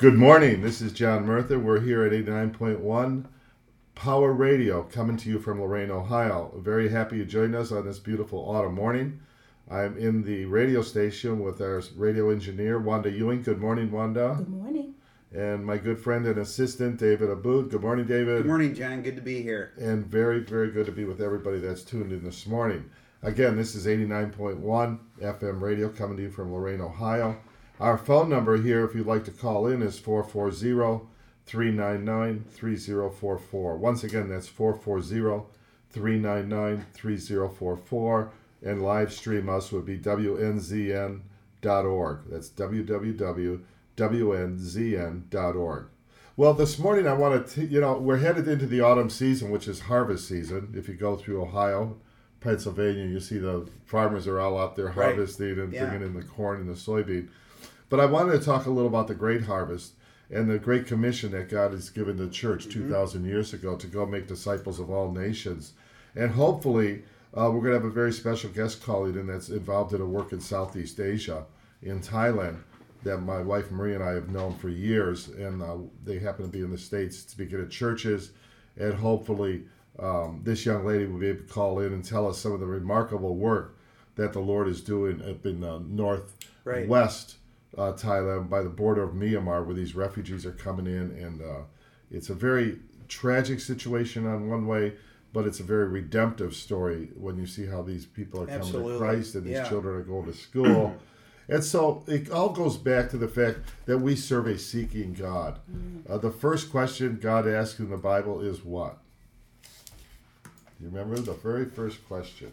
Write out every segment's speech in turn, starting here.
Good morning. This is John Murtha. We're here at 89.1 Power Radio coming to you from Lorain, Ohio. Very happy you joined us on this beautiful autumn morning. I'm in the radio station with our radio engineer, Wanda Ewing. Good morning, Wanda. Good morning. And my good friend and assistant, David Aboud. Good morning, David. Good morning, John. Good to be here. And very, very good to be with everybody that's tuned in this morning. Again, this is 89.1 FM radio coming to you from Lorain, Ohio. Our phone number here, if you'd like to call in, is 440 399 3044. Once again, that's 440 399 3044. And live stream us would be WNZN.org. That's www.WNZN.org. Well, this morning I want to, you know, we're headed into the autumn season, which is harvest season. If you go through Ohio, Pennsylvania, you see the farmers are all out there Right. harvesting and Yeah. bringing in the corn and the soybean. But I wanted to talk a little about the great harvest and the great commission that God has given the church Mm-hmm. 2,000 years ago to go make disciples of all nations. And hopefully, uh, we're going to have a very special guest calling in that's involved in a work in Southeast Asia, in Thailand, that my wife Marie and I have known for years. And uh, they happen to be in the States speaking at churches. And hopefully, um, this young lady will be able to call in and tell us some of the remarkable work that the Lord is doing up in the Right. Uh, Thailand by the border of Myanmar, where these refugees are coming in, and uh, it's a very tragic situation on one way, but it's a very redemptive story when you see how these people are coming Absolutely. to Christ and these Yeah. children are going to school. And so it all goes back to the fact that we serve a seeking God. Uh, the first question God asks in the Bible is what? You remember the very first question?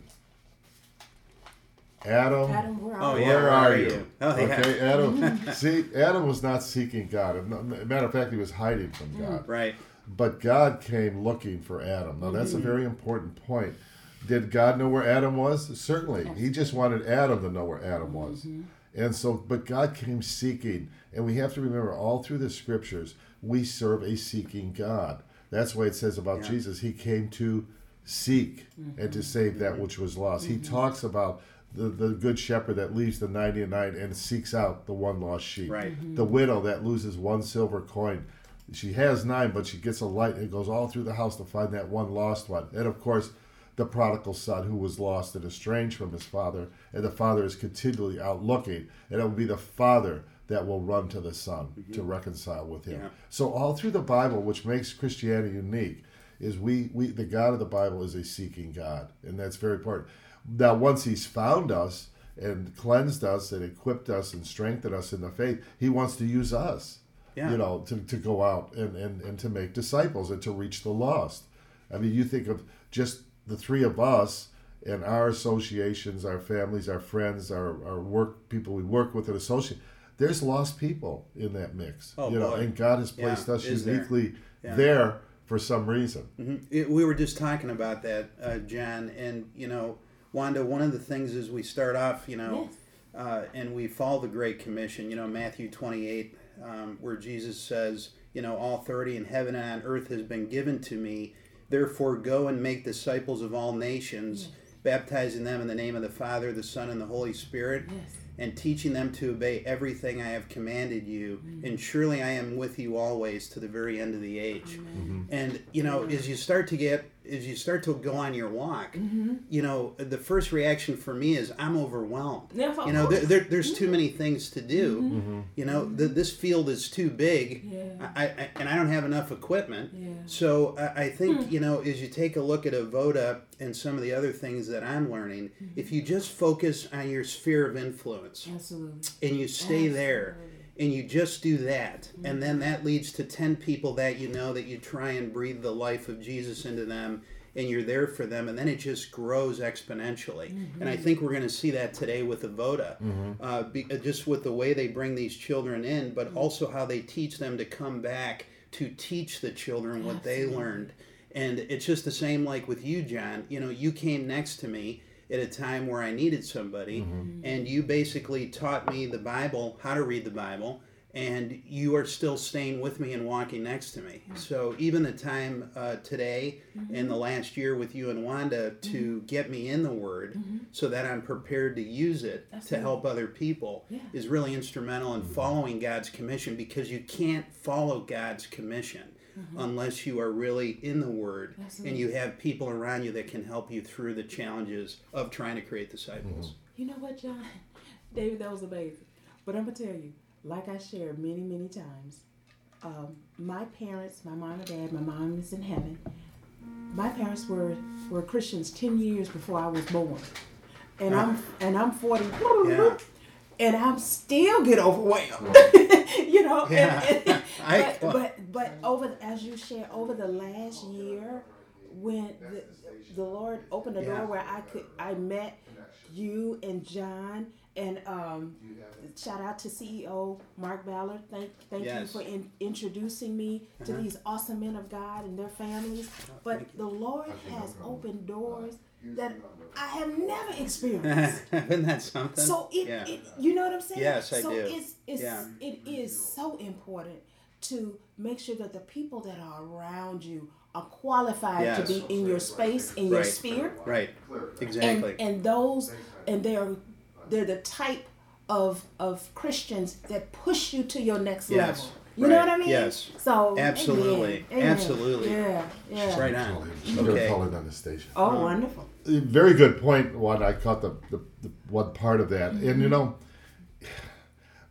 Adam, Adam, where Oh, are yeah. you? where are you? Oh, yeah. Okay, Adam. see, Adam was not seeking God. A matter of fact, he was hiding from mm. God. Right. But God came looking for Adam. Now, that's a mm-hmm. very important point. Did God know where Adam was? Certainly. He just wanted Adam to know where Adam mm-hmm. was. And so, but God came seeking. And we have to remember all through the scriptures, we serve a seeking God. That's why it says about Yeah. Jesus, he came to seek and to mm-hmm. save that which was lost. He talks about the, the good shepherd that leaves the 99 and seeks out the one lost sheep. Right. Mm-hmm. The widow that loses one silver coin. She has nine, but she gets a light and goes all through the house to find that one lost one. And of course, the prodigal son who was lost and estranged from his father, and the father is continually out looking, and it will be the father that will run to the son mm-hmm. to reconcile with him. Yeah. So all through the Bible, which makes Christianity unique, is we, we the God of the Bible is a seeking God, and that's very important. Now, once He's found us and cleansed us and equipped us and strengthened us in the faith, He wants to use us, Yeah. you know, to, to go out and, and, and to make disciples and to reach the lost. I mean, you think of just the three of us and our associations, our families, our friends, our, our work people we work with and associate. There's lost people in that mix, Oh, you know, boy. and God has Yeah, placed us is there. uniquely Yeah. there for some reason. Mhm. It- we were just talking about that, uh, John, and you know, Wanda. One of the things is we start off, you know, Yes. uh, and we follow the Great Commission. You know, Matthew twenty-eight, um, where Jesus says, you know, all authority in heaven and on earth has been given to me. Therefore, go and make disciples of all nations, baptizing them in the name of the Father, the Son, and the Holy Spirit. Yes. and teaching them to obey everything I have commanded you. And surely I am with you always to the very end of the age. And you know, as you start to get, as you start to go on your walk, you know, the first reaction for me is I'm overwhelmed. Yeah, You know, there, there, there's too many things to do. Mm-hmm. You know, th- this field is too big, Yeah. I, I, and I don't have enough equipment. Yeah. So I, I think you know, as you take a look at Avoda and some of the other things that I'm learning, if you just focus on your sphere of influence Absolutely. and you stay there and you just do that and then that leads to 10 people that you know that you try and breathe the life of jesus into them and you're there for them and then it just grows exponentially. And i think we're going to see that today with avoda uh, be, uh, just with the way they bring these children in but also how they teach them to come back to teach the children what they learned. And it's just the same like with you john. You know you came next to me at a time where I needed somebody, and you basically taught me the Bible, how to read the Bible, and you are still staying with me and walking next to me. So even the time uh, today Mm-hmm. in the last year with you and Wanda to get me in the Word, so that I'm prepared to use it to Mm-hmm. Help other people, Yeah. is really instrumental in following God's commission because you can't follow God's commission. Unless you are really in the Word and Mm-hmm. You have people around you that can help you through the challenges of trying to create disciples. You know what, John? David, that was amazing. But I'm gonna tell you, like I shared many, many times, um, my parents, my mom and dad, my mom is in heaven. My parents were were Christians ten years before I was born, and I'm and I'm forty, Yeah. And I'm still get overwhelmed. you know, Yeah. and- I- but, but but over as you share over the last year, when the, the Lord opened the Yeah. door where I could I met you and John and um, shout out to CEO Mark Ballard. Thank thank Yes. you for in, introducing me to Uh-huh. these awesome men of God and their families. But the Lord has opened doors that I have never experienced. Isn't that something? So it, yeah. it you know what I'm saying? Yes, I so do. it's it's Yeah. it is so important to make sure that the people that are around you are qualified Yes. to be in your space, in your Right. sphere. right. Exactly. and and those and they're they're the type of of Christians that push you to your next Yes, level. You know what I mean? yes. So Absolutely, amen, amen. absolutely. Yeah, yeah. right on. She's Okay. call it the station. Oh, wonderful. Very good point. One, I caught the, the, the one part of that, and you mm-hmm. know,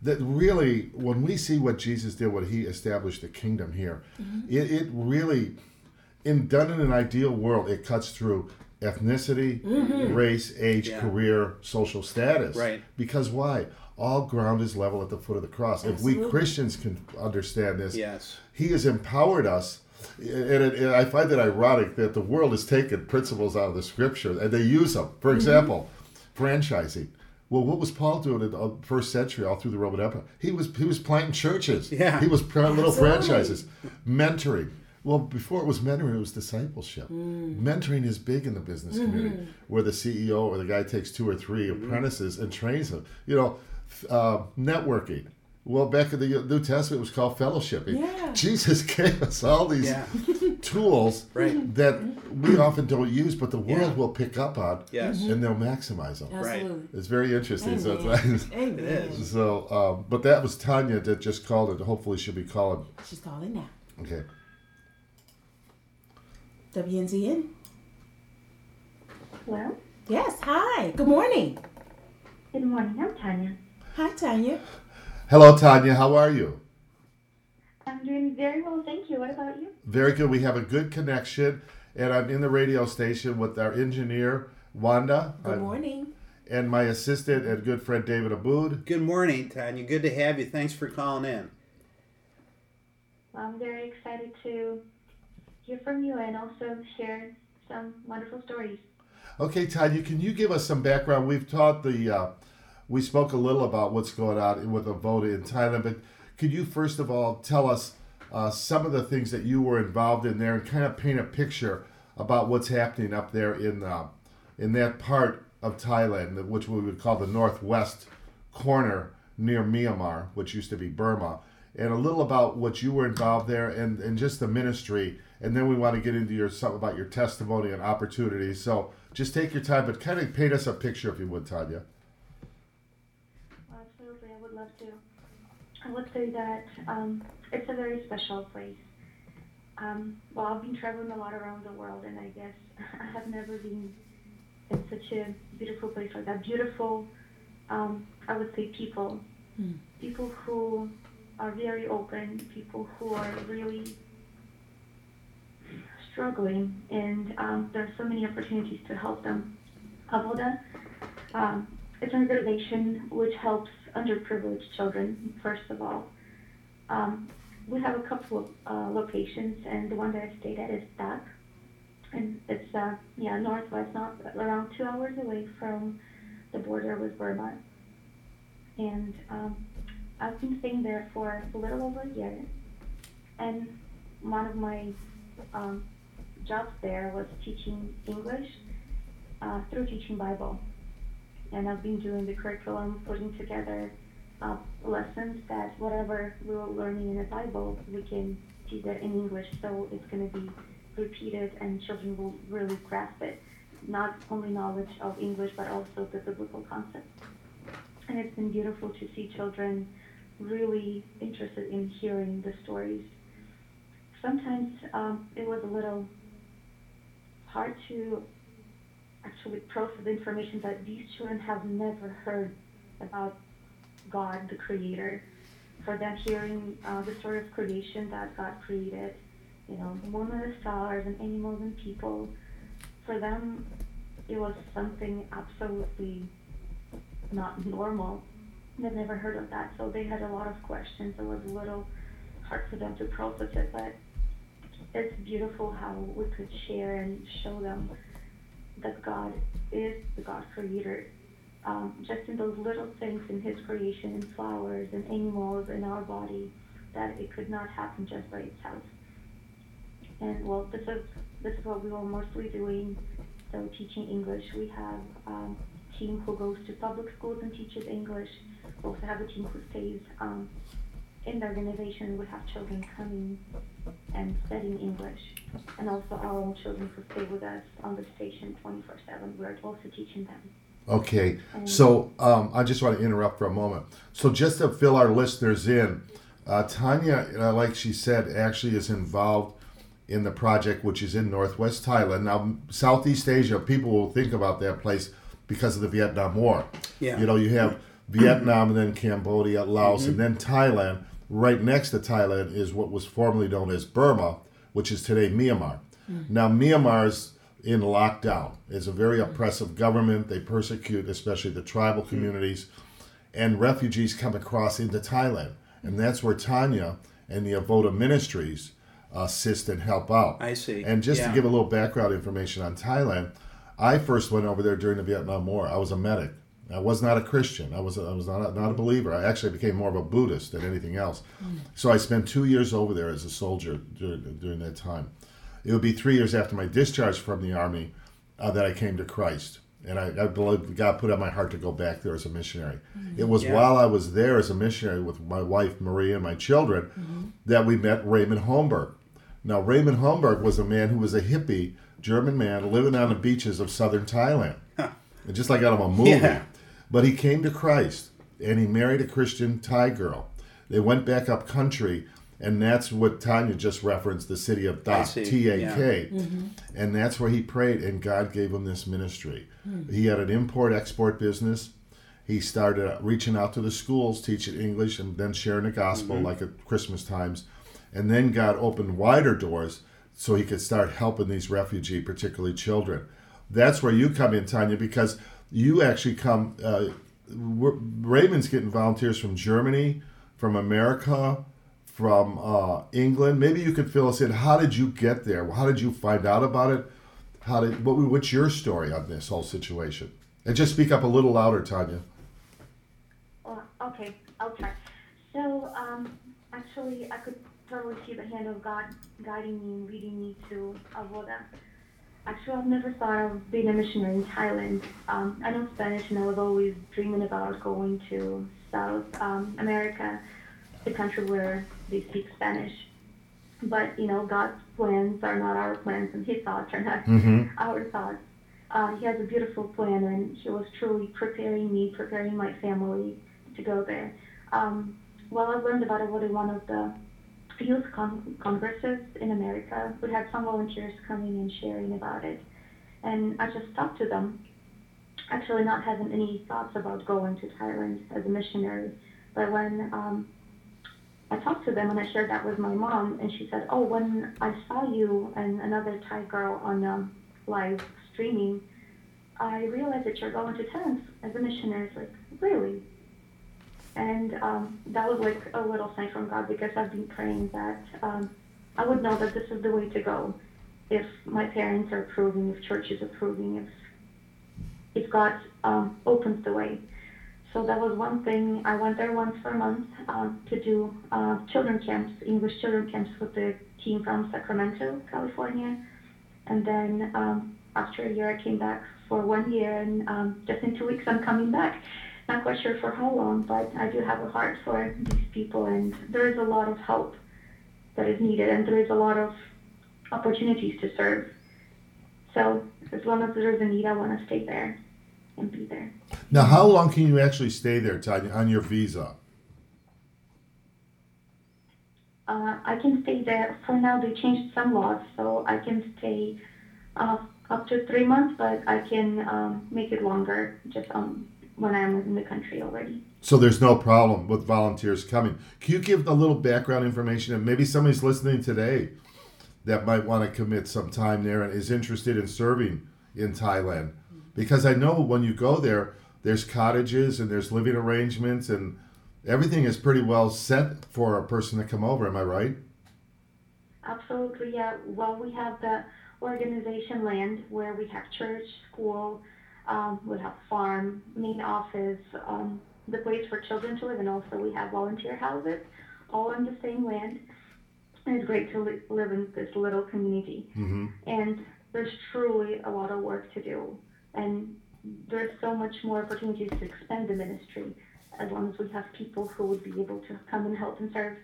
that really, when we see what Jesus did, when He established the kingdom here, mm-hmm. it, it really, in done in an ideal world, it cuts through ethnicity, mm-hmm. race, age, Yeah. career, social status. Right. Because why? All ground is level at the foot of the cross. If we Christians can understand this, Yes. he has empowered us. And, it, and I find it ironic that the world has taken principles out of the scripture and they use them. For mm-hmm. example, franchising. Well, what was Paul doing in the first century, all through the Roman Empire? He was he was planting churches. Yeah. He was planting little Absolutely. franchises, mentoring. Well, before it was mentoring, it was discipleship. Mm. Mentoring is big in the business mm-hmm. community, where the CEO or the guy takes two or 3 mm-hmm. apprentices and trains them. You know, uh, networking. Well, back in the New Testament, it was called fellowshipping. Yeah. Jesus gave us all these Yeah. tools Right. that we often don't use, but the world Yeah. will pick up on Yes. and they'll maximize them. Right. Absolutely. It's very interesting. So, Amen. it's, Amen. is. so um, but that was Tanya that just called it. Hopefully, she'll be calling. She's calling now. Okay. WNZN. Hello. Yes. Hi. Good morning. Good morning. I'm Tanya. Hi, Tanya. Hello, Tanya. How are you? I'm doing very well, thank you. What about you? Very good. We have a good connection, and I'm in the radio station with our engineer Wanda Good I'm- morning. and my assistant and good friend David Aboud. Good morning, Tanya. Good to have you. Thanks for calling in. I'm very excited to hear from you and also share some wonderful stories. Okay, Tanya, can you give us some background? We've taught the, uh, we spoke a little about what's going on with the vote in Thailand, but could you first of all tell us uh, some of the things that you were involved in there and kind of paint a picture about what's happening up there in uh, in that part of Thailand, which we would call the northwest corner near Myanmar, which used to be Burma, and a little about what you were involved there and, and just the ministry. And then we want to get into your something about your testimony and opportunities. So just take your time, but kind of paint us a picture, if you would, Tanya. Absolutely, I would love to. I would say that um, it's a very special place. Um, well, I've been traveling a lot around the world, and I guess I have never been in such a beautiful place like that. Beautiful, um, I would say, people. Hmm. People who are very open, people who are really struggling, and um, there are so many opportunities to help them. Avoda, um, it's an organization which helps underprivileged children, first of all. Um, we have a couple of uh, locations, and the one that I stayed at is Tak. And it's, uh, yeah, northwest, not around two hours away from the border with Burma. And um, I've been staying there for a little over a year. And one of my um, jobs there was teaching English uh, through teaching Bible and I've been doing the curriculum, putting together uh, lessons that whatever we were learning in the Bible, we can teach that in English. So it's going to be repeated and children will really grasp it. Not only knowledge of English, but also the biblical concepts. And it's been beautiful to see children really interested in hearing the stories. Sometimes um, it was a little hard to actually process information that these children have never heard about God, the Creator. For them, hearing uh, the story of creation that God created, you know, the moon and the stars and animals and people, for them, it was something absolutely not normal. They've never heard of that, so they had a lot of questions. It was a little hard for them to process it, but it's beautiful how we could share and show them that God is the God creator um, just in those little things in His creation, in flowers and animals in our body, that it could not happen just by itself. And well, this is this is what we were mostly doing. So teaching English, we have um, a team who goes to public schools and teaches English. We also have a team who stays um, in the organization. We have children coming and studying English, and also our own children who stay with us on the station 24/7. We're also teaching them. Okay, so um, I just want to interrupt for a moment. So just to fill our listeners in, uh, Tanya, uh, like she said, actually is involved in the project, which is in Northwest Thailand. Now, Southeast Asia, people will think about that place because of the Vietnam War. Yeah. You know, you have Vietnam and then Cambodia, Laos, and then Thailand. Right next to Thailand is what was formerly known as Burma, which is today Myanmar. Mm. Now, Myanmar's in lockdown. It's a very mm. oppressive government. They persecute, especially the tribal mm. communities, and refugees come across into Thailand, and that's where Tanya and the Avoda Ministries assist and help out. I see. And just Yeah. to give a little background information on Thailand, I first went over there during the Vietnam War. I was a medic. I was not a Christian. I was I was not a, not a believer. I actually became more of a Buddhist than anything else. Mm. So I spent two years over there as a soldier during, during that time. It would be three years after my discharge from the army uh, that I came to Christ, and I, I believe God put on my heart to go back there as a missionary. Mm-hmm. It was Yeah. while I was there as a missionary with my wife Maria and my children mm-hmm. that we met Raymond Holmberg. Now Raymond Holmberg was a man who was a hippie German man living on the beaches of southern Thailand, And just like out of a movie. Yeah. But he came to Christ and he married a Christian Thai girl. They went back up country, and that's what Tanya just referenced the city of I Dak, see, T A yeah. K. And that's where he prayed, and God gave him this ministry. Hmm. He had an import export business. He started reaching out to the schools, teaching English, and then sharing the gospel, mm-hmm. like at Christmas times. And then God opened wider doors so he could start helping these refugee, particularly children. That's where you come in, Tanya, because you actually come. Uh, Raymond's getting volunteers from Germany, from America, from uh, England. Maybe you could fill us in. How did you get there? How did you find out about it? How did what? What's your story on this whole situation? And just speak up a little louder, Tanya. Oh, okay, I'll try. So, um, actually, I could totally see the hand of God guiding me and leading me to Avoda. Actually, I've never thought of being a missionary in Thailand. Um, I know Spanish, and I was always dreaming about going to South um, America, the country where they speak Spanish. But you know, God's plans are not our plans, and His thoughts are not Mm-hmm. our thoughts. Uh, he has a beautiful plan, and he was truly preparing me, preparing my family to go there. Um, well, I've learned about it at one of the youth con- in America. We had some volunteers coming and sharing about it, and I just talked to them. Actually, not having any thoughts about going to Thailand as a missionary, but when um, I talked to them and I shared that with my mom, and she said, "Oh, when I saw you and another Thai girl on um, live streaming, I realized that you're going to Thailand as a missionary." It's like, really? And um, that was like a little sign from God because I've been praying that um, I would know that this is the way to go if my parents are approving, if church is approving, if if God um, opens the way. So that was one thing. I went there once per month um, to do uh, children camps, English children camps with the team from Sacramento, California. And then um, after a year, I came back for one year, and um, just in two weeks, I'm coming back. Not quite sure for how long, but I do have a heart for these people, and there is a lot of help that is needed, and there is a lot of opportunities to serve. So as long as there is a need, I want to stay there and be there. Now, how long can you actually stay there, Tanya, on your visa? Uh, I can stay there. For now, they changed some laws, so I can stay uh, up to three months, but I can um, make it longer just um, when I'm in the country already. So there's no problem with volunteers coming. Can you give a little background information? And maybe somebody's listening today that might want to commit some time there and is interested in serving in Thailand. Because I know when you go there, there's cottages and there's living arrangements and everything is pretty well set for a person to come over. Am I right? Absolutely, yeah. Well, we have the organization land where we have church, school, um, we have farm, main office, um, the place for children to live, and also we have volunteer houses, all on the same land. And it's great to li- live in this little community. Mm-hmm. And there's truly a lot of work to do, and there's so much more opportunities to expand the ministry as long as we have people who would be able to come and help and serve.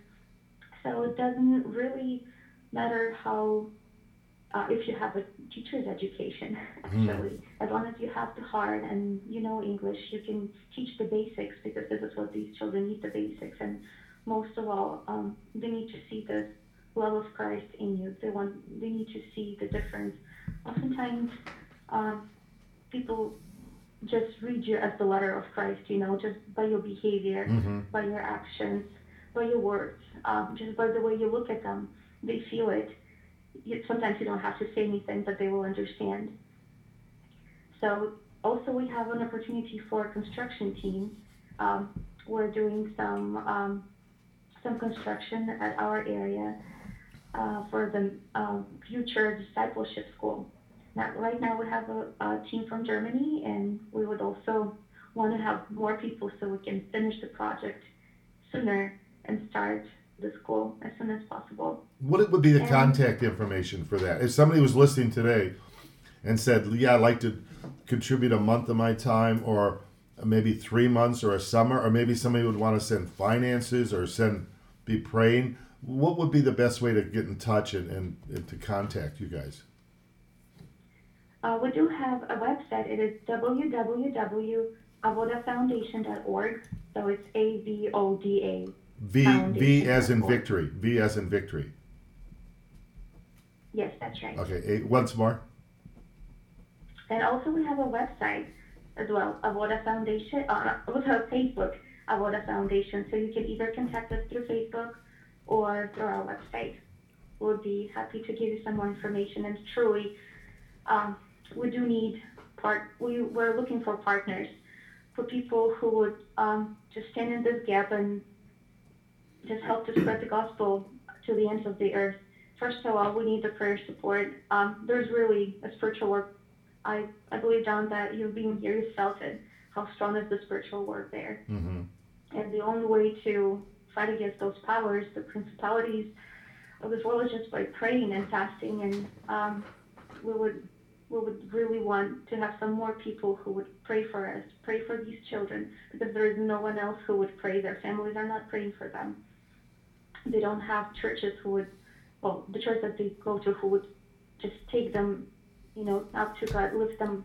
So it doesn't really matter how uh, if you have a teacher's education, actually, as long as you have the heart and you know English, you can teach the basics because this is what these children need the basics. And most of all, um, they need to see the love of Christ in you. They want, they need to see the difference. Oftentimes, um, people just read you as the letter of Christ, you know, just by your behavior, Mm-hmm. by your actions, by your words, um, just by the way you look at them. They feel it sometimes you don't have to say anything, but they will understand. So also we have an opportunity for construction team. Um, we're doing some um, some construction at our area uh, for the um, future discipleship school. Now, right now we have a, a team from Germany, and we would also want to have more people so we can finish the project sooner and start the school as soon as possible. What would be the contact information for that? If somebody was listening today and said, "Yeah, I'd like to contribute a month of my time, or maybe three months, or a summer, or maybe somebody would want to send finances or send be praying," what would be the best way to get in touch and, and, and to contact you guys? Uh, we do have a website. It is www.avodafoundation.org. So it's A V O D A. V V as in victory. V as in victory. Yes, that's right. Okay, eight, once more. And also we have a website as well, Avoda Foundation, uh, with Facebook, Avoda Foundation. So you can either contact us through Facebook or through our website. We'll be happy to give you some more information. And truly, um, we do need part. We we're looking for partners, for people who would um, just stand in this gap and just help to spread the gospel to the ends of the earth. First of all, we need the prayer support. Um, there's really a spiritual work I, I believe, John, that you being here, you felt it. How strong is the spiritual work there? Mm-hmm. And the only way to fight against those powers, the principalities of this world, is just by praying and fasting. And um, we would we would really want to have some more people who would pray for us, pray for these children, because there is no one else who would pray. Their families are not praying for them. They don't have churches who would, well, the church that they go to who would just take them you know, up to God, lift them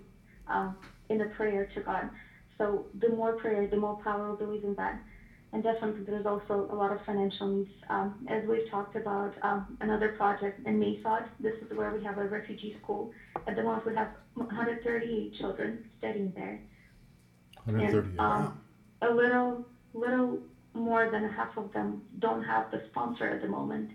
uh, in a prayer to God. So the more prayer, the more power we believe in that. And definitely there's also a lot of financial needs. Um, as we've talked about um, another project in Mae Sot, this is where we have a refugee school. At the moment we have 138 children studying there. 130. And, um, a little, little more than half of them don't have the sponsor at the moment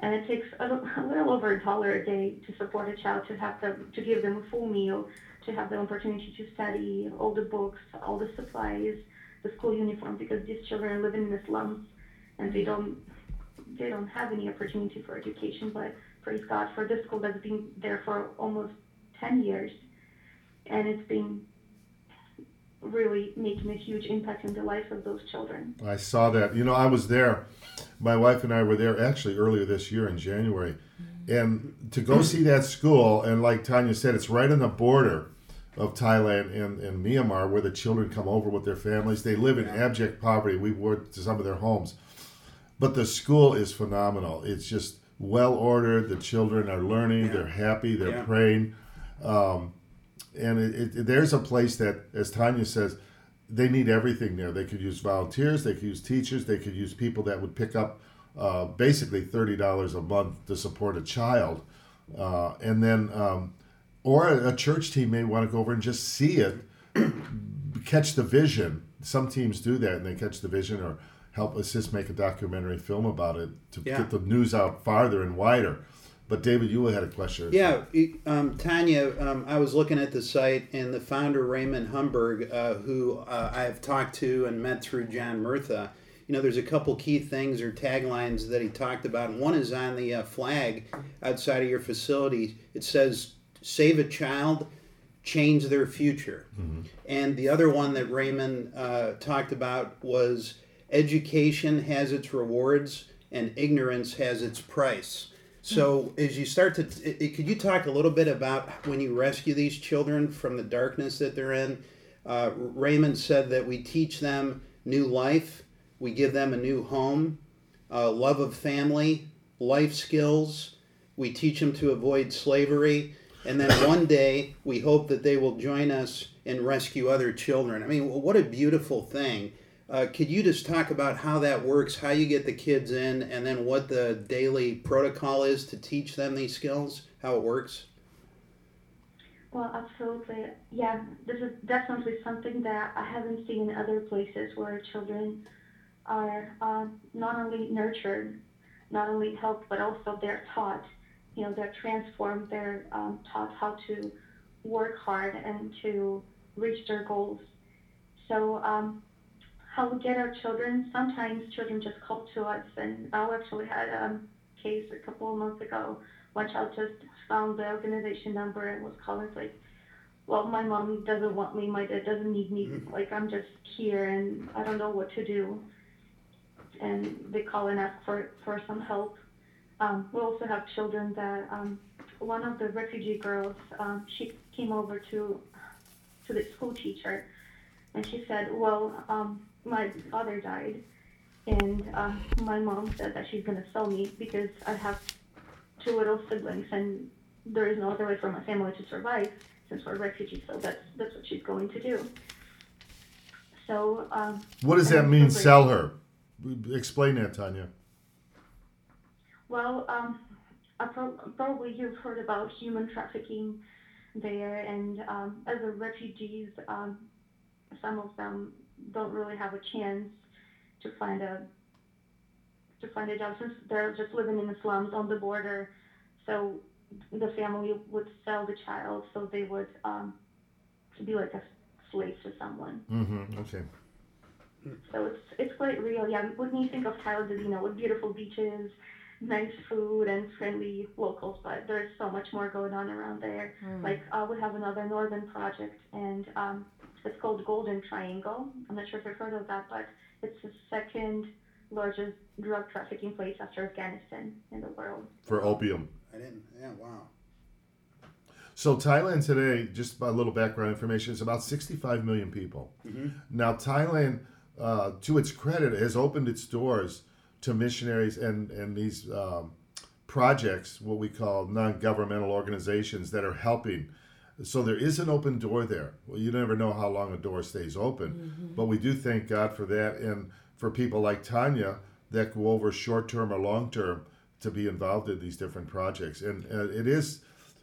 and it takes a, little over a dollar a day to support a child to have them to give them a full meal to have the opportunity to study all the books all the supplies the school uniform because these children are living in the slums and they don't they don't have any opportunity for education. But praise god for this school that's been there for almost 10 years. And it's been really making a huge impact in the lives of those children I saw that. You know, I was there. My wife and I were there actually earlier this year in January. And to go see that school, and like Tanya said, it's right on the border of Thailand and, and Myanmar, where the children come over with their families. They live in abject poverty. We went to some of their homes, but the school is phenomenal. It's just well ordered. The children are learning. Yeah. They're happy. They're Yeah. praying. Um, and it, it, there's a place that, as Tanya says, they need everything there. They could use volunteers, they could use teachers, they could use people that would pick up uh, basically thirty dollars a month to support a child, uh, and then um, or a, church team may want to go over and just see it, catch the vision. Some teams do that, and they catch the vision or help assist make a documentary film about it to Yeah. get the news out farther and wider. But David, you had a question. Yeah, um, Tanya, um, I was looking at the site, and the founder Raymond Holmberg, uh, who uh, I have talked to and met through John Murtha, you know, there's a couple key things or taglines that he talked about, and one is on the uh, flag outside of your facility. It says, "Save a child, change their future," and the other one that Raymond uh, talked about was, "Education has its rewards, and ignorance has its price." So, as you start to, i- i- could you talk a little bit about when you rescue these children from the darkness that they're in? Uh, Raymond said that we teach them new life, we give them a new home, uh, love of family, life skills. We teach them to avoid slavery, and then one day we hope that they will join us and rescue other children. I mean, what a beautiful thing. Uh, could you just talk about how that works, how you get the kids in, and then what the daily protocol is to teach them these skills, how it works? Well, absolutely. Yeah, this is definitely something that I haven't seen in other places where children are uh, not only nurtured, not only helped, but also they're taught. You know, they're transformed. They're um, taught how to work hard and to reach their goals. So, um, how we get our children? Sometimes children just come to us, and I actually had a case a couple of months ago one child just found the organization number and was calling like, well, my mom doesn't want me, my dad doesn't need me, like I'm just here and I don't know what to do. And they call and ask for, for some help. Um, we also have children that, um, one of the refugee girls, um, she came over to, to the school teacher and she said, well, um, my father died and, uh, my mom said that she's gonna sell me because I have two little siblings, and there is no other way for my family to survive since we're refugees. So that's that's what she's going to do. So um, What does that mean? Sell her. Explain that, Tanya. Well, um, I pro- probably you've heard about human trafficking there, and um, as a refugees, um, some of them don't really have a chance to find a to find a job since they're just living in the slums on the border. So the family would sell the child, so they would um, to be like a slave to someone. Mm-hmm. Okay. So it's it's quite real. Yeah, when you think of Thailand, you know, with beautiful beaches, nice food, and friendly locals, but there's so much more going on around there. Like uh, we have another northern project, and um, it's called Golden Triangle. I'm not sure if you've heard of that, but it's the second largest drug trafficking place after Afghanistan in the world. For opium. I didn't, yeah, wow. So Thailand today, just a little background information, is about 65 million people. Now Thailand, uh, to its credit, has opened its doors to missionaries and and these um, projects, what we call non-governmental organizations that are helping. So there is an open door there. Well, you never know how long a door stays open, but we do thank God for that, and for people like Tanya that go over short term or long term to be involved in these different projects. And uh, it is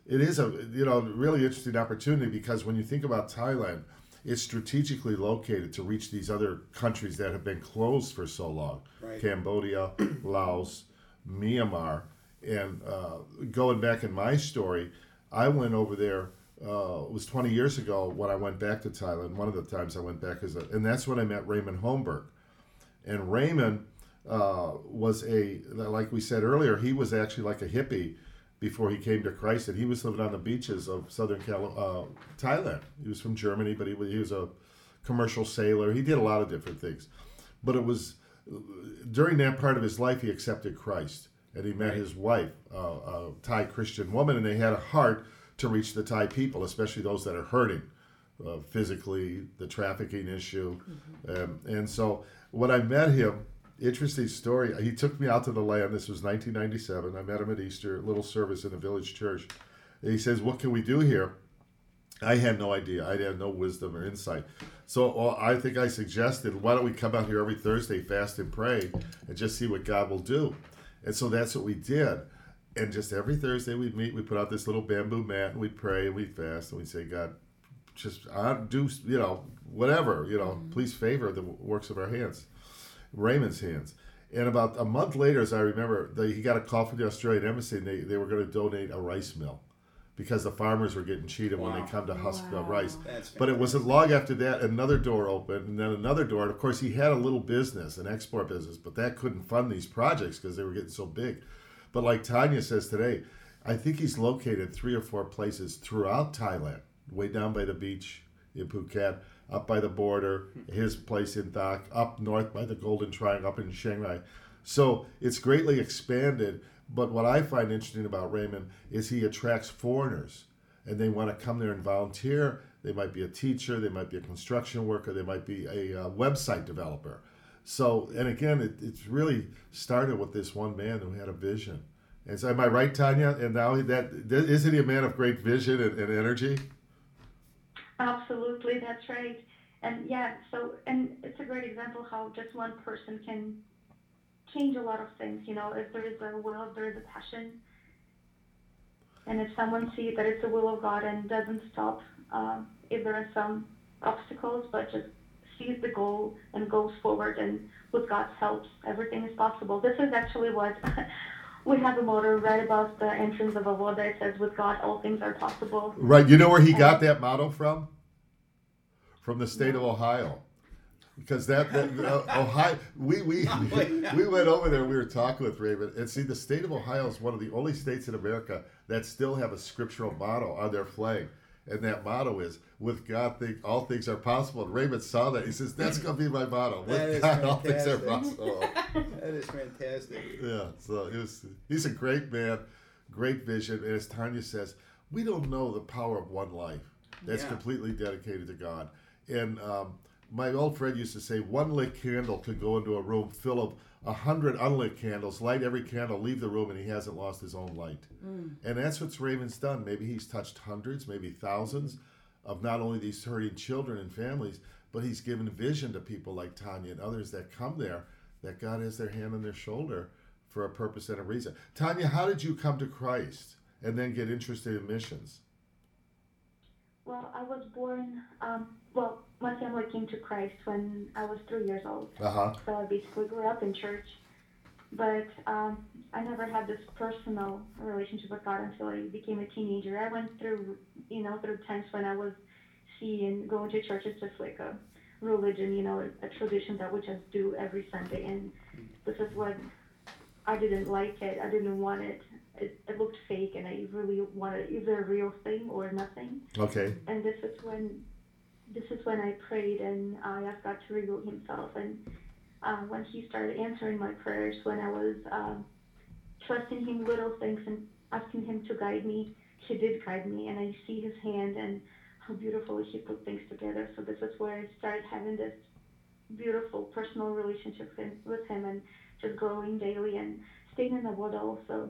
it is a you know really interesting opportunity because when you think about Thailand, it's strategically located to reach these other countries that have been closed for so long: Right. Cambodia, Laos, Myanmar. And uh, going back in my story, I went over there. Uh, it was 20 years ago when I went back to Thailand. One of the times I went back is, a, and that's when I met Raymond Holmberg. And Raymond uh, was a, like we said earlier, he was actually like a hippie before he came to Christ, and he was living on the beaches of southern Cali- uh, Thailand. He was from Germany, but he was, he was a commercial sailor. He did a lot of different things. But it was during that part of his life he accepted Christ, and he met his wife, uh, a Thai Christian woman, and they had a heart to reach the Thai people, especially those that are hurting. uh, physically, the trafficking issue, um, and so when I met him, interesting story. He took me out to the land. This was 1997. I met him at Easter, little service in a village church. And he says, "What can we do here?" I had no idea. I had no wisdom or insight. So uh, I think I suggested, why don't we come out here every Thursday, fast and pray, and just see what God will do. And so that's what we did. And just every Thursday we'd meet, we put out this little bamboo mat, and we'd pray and we'd fast, and we'd say, God, just uh, do, you know, whatever, you know, please favor the works of our hands, Raymond's hands. And about a month later, as I remember, they, he got a call from the Australian embassy, and they, they were going to donate a rice mill because the farmers were getting cheated when they come to husk the Wow. rice. But it wasn't long after that, another door opened, and then another door. And of course, he had a little business, an export business, but that couldn't fund these projects because they were getting so big. But like Tanya says today, I think he's located three or four places throughout Thailand, way down by the beach in Phuket, up by the border, his place in Tak, up north by the Golden Triangle, up in Chiang Rai. So it's greatly expanded. But what I find interesting about Raymond is he attracts foreigners and they want to come there and volunteer. They might be a teacher, they might be a construction worker, they might be a uh, website developer. So, and again, it, it's really started with this one man who had a vision. And so, am I right, Tanya? And now that isn't he a man of great vision and, and energy? Absolutely, that's right. And yeah, so and it's a great example how just one person can change a lot of things. You know, if there is a will, there is a passion, and if someone sees that it's the will of God and doesn't stop, um, if there are some obstacles, but just sees the goal and goes forward, and with God's help, everything is possible. This is actually what. We have a motto right above the entrance of Avoda. It says, "With God, all things are possible." Right. You know where he got that motto from? From the state of Ohio. Because that, that uh, Ohio, we we we went over there. We were talking with Raven, and see, the state of Ohio is one of the only states in America that still have a scriptural motto on their flag, and that motto is "With God, think all things are possible." And Raymond saw that. He says, "That's gonna be my motto. With God, all things are possible." That is fantastic. Yeah, so it was, he's a great man, great vision. And as Tanya says, we don't know the power of one life that's Yeah. completely dedicated to God. And um, my old friend used to say, one lit candle could go into a room full of a hundred unlit candles, light every candle, leave the room, and he hasn't lost his own light. And that's what Raven's done. Maybe he's touched hundreds, maybe thousands of not only these hurting children and families, but he's given vision to people like Tanya and others that come there that God has their hand on their shoulder for a purpose and a reason. Tanya, how did you come to Christ and then get interested in missions? Well, I was born, um, well, my family came to Christ when I was three years old. Uh huh. So I basically grew up in church. But um, I never had this personal relationship with God until I became a teenager. I went through, you know, through times when I was seeing going to church is just like a religion, you know, a, a tradition that we just do every Sunday. And this is what I didn't like it. I didn't want it. It, it looked fake, and I really wanted either a real thing or nothing Okay. and this is when this is when I prayed and I asked God to reveal Himself. And uh, when He started answering my prayers, when I was um, trusting Him little things and asking Him to guide me, He did guide me, and I see His hand and how beautifully He put things together. So this is where I started having this beautiful personal relationship with Him, and just growing daily and staying in the Word also.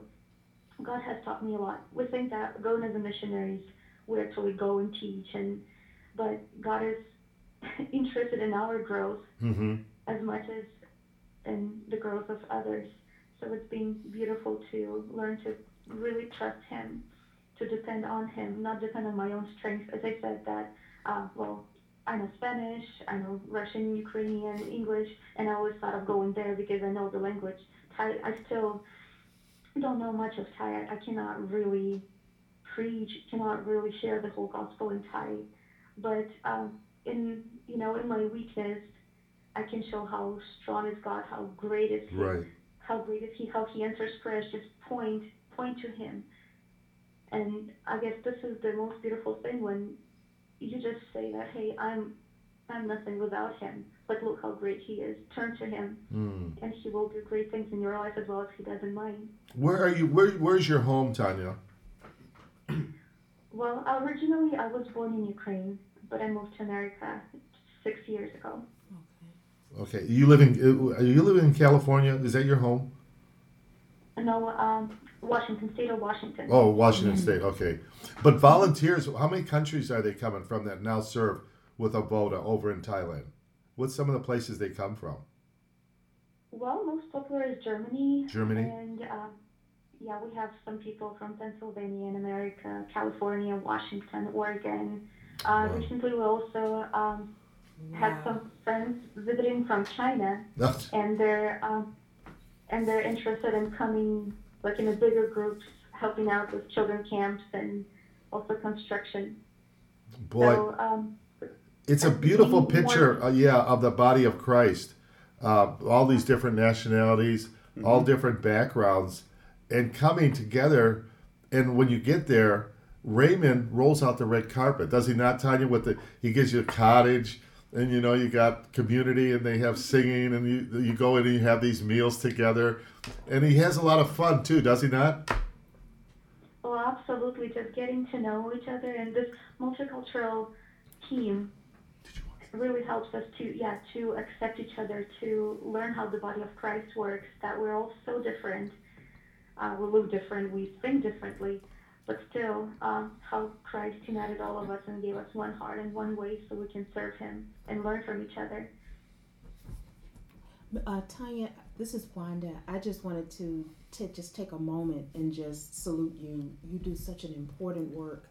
God has taught me a lot. We think that going as a missionaries we actually go and teach and but God is interested in our growth Mm-hmm. as much as in the growth of others. So it's been beautiful to learn to really trust Him, to depend on Him, not depend on my own strength. As I said that, uh, well, I know Spanish, I know Russian, Ukrainian, English, and I always thought of going there because I know the language. Thai, I still don't know much of Thai. I, I cannot really preach, cannot really share the whole gospel in Thai. But um, in you know, in my weakness, I can show how strong is God, how great is He, Right. how great is He, how He answers prayers. Just point, point to Him. And I guess this is the most beautiful thing when you just say that, hey, I'm, I'm nothing without Him, but look how great He is. Turn to Him, Mm. and He will do great things in your life as well as He does in mine. Where are you? Where Where's your home, Tanya? Well, originally I was born in Ukraine, but I moved to America six years ago. Okay, you live in uh, are you living in California? Is that your home? No, um, Washington, state of Washington. Oh, Washington State. Okay, but volunteers. How many countries are they coming from that now serve with Avoda over in Thailand? What's some of the places they come from? Well, most popular is Germany. Germany? And um, yeah, we have some people from Pennsylvania in America, California, Washington, Oregon. Uh, Wow. Recently, we also um, had some friends visiting from China, That's- and they're um, and they're interested in coming like in a bigger groups, helping out with children camps and also construction. Boy, So um, it's a beautiful one- picture. Uh, yeah, of the body of Christ. Uh, all these different nationalities, all different backgrounds, and coming together. And when you get there, Raymond rolls out the red carpet, does he not, Tanya? With the he gives you a cottage, and you know you got community, and they have singing, and you you go in and you have these meals together, and he has a lot of fun too, does he not? Oh, absolutely. Just getting to know each other and this multicultural team really helps us to, yeah, to accept each other, to learn how the body of Christ works, that we're all so different. Uh, we look different, we think differently, but still, um, how Christ united all of us and gave us one heart and one way so we can serve Him and learn from each other. Uh, Tanya, this is Wanda. I just wanted to to just take a moment and just salute you. You do such an important work.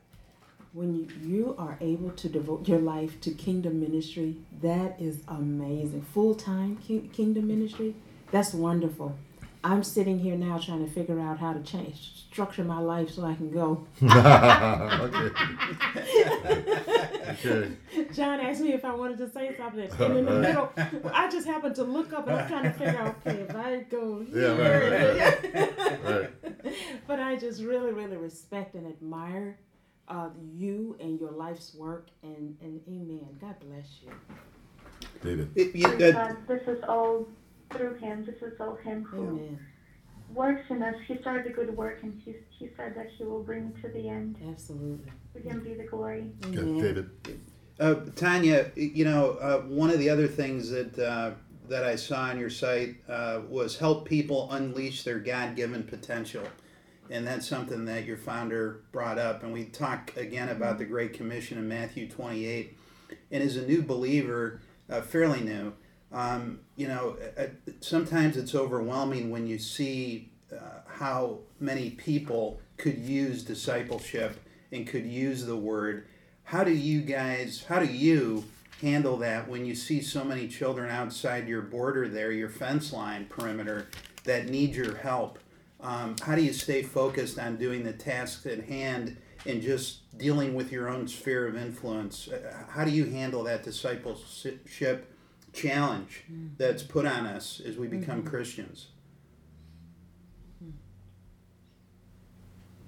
When you, you are able to devote your life to kingdom ministry, that is amazing. Full time ki- kingdom ministry, that's wonderful. I'm sitting here now trying to figure out how to change structure my life so I can go. okay. okay. John asked me if I wanted to say something, and in the middle, I just happened to look up and I'm trying to figure out, okay, if I go Yeah, here, right, Right. but I just really, really respect and admire uh, you and your life's work, and and Amen. God bless you. David. It- you- Praise uh, This is all through Him. This is all Him who Amen. works in us. He started the good work, and He, he said that He will bring it to the end. Absolutely. To Him be the glory. Okay, Amen. David. Uh, Tanya, you know, uh, one of the other things that uh, that I saw on your site uh, was help people unleash their God-given potential, and that's something that your founder brought up. And we talk again about the Great Commission in Matthew 28. And as a new believer, uh, fairly new, um, you know, uh, sometimes it's overwhelming when you see uh, how many people could use discipleship and could use the word. How do you guys, how do you handle that when you see so many children outside your border there, your fence line perimeter, that need your help? Um, how do you stay focused on doing the tasks at hand and just dealing with your own sphere of influence? Uh, How do you handle that discipleship challenge that's put on us as we become Christians?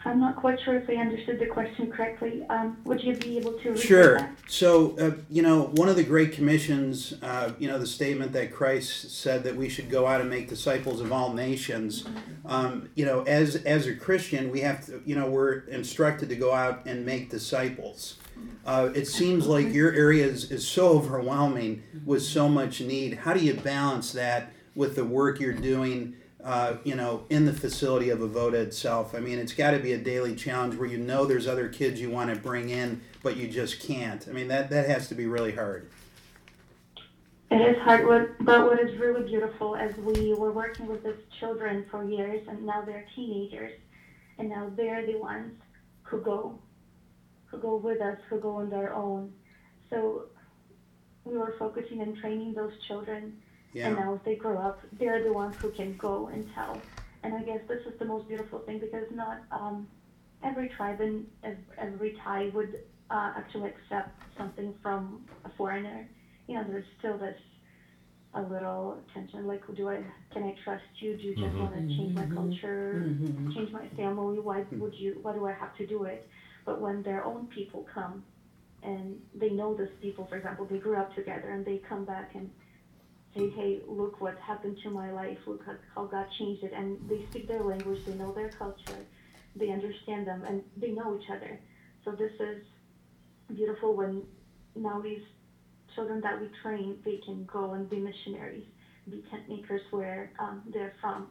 I'm not quite sure if I understood the question correctly. Um, would you be able to Sure. that? So, uh, you know, one of the great commissions, uh, you know, the statement that Christ said that we should go out and make disciples of all nations. Um, you know, as as a Christian, we have to, you know, we're instructed to go out and make disciples. Uh, it seems like your area is, is so overwhelming with so much need. How do you balance that with the work you're doing? Uh, you know, in the facility of Avoda itself. I mean, it's got to be a daily challenge where you know there's other kids you want to bring in, but you just can't. I mean, that that has to be really hard. It is hard, but what is really beautiful is we were working with these children for years, and now they're teenagers, and now they're the ones who go, who go with us, who go on their own. So we were focusing on training those children, and now as they grow up, they're the ones who can go and tell. And I guess this is the most beautiful thing because not um, every tribe and every Thai would uh, actually accept something from a foreigner. You know, there's still this a little tension, like, do I can I trust you? Do you just Mhm. want to change my Mhm. culture, Mhm. change my family? Why would you? Why do I have to do it? But when their own people come, and they know these people, for example, they grew up together, and they come back and say, hey, look what happened to my life, look how, how God changed it. And they speak their language, they know their culture, they understand them, and they know each other. So this is beautiful when now these children that we train, they can go and be missionaries, be tent makers where um, they're from.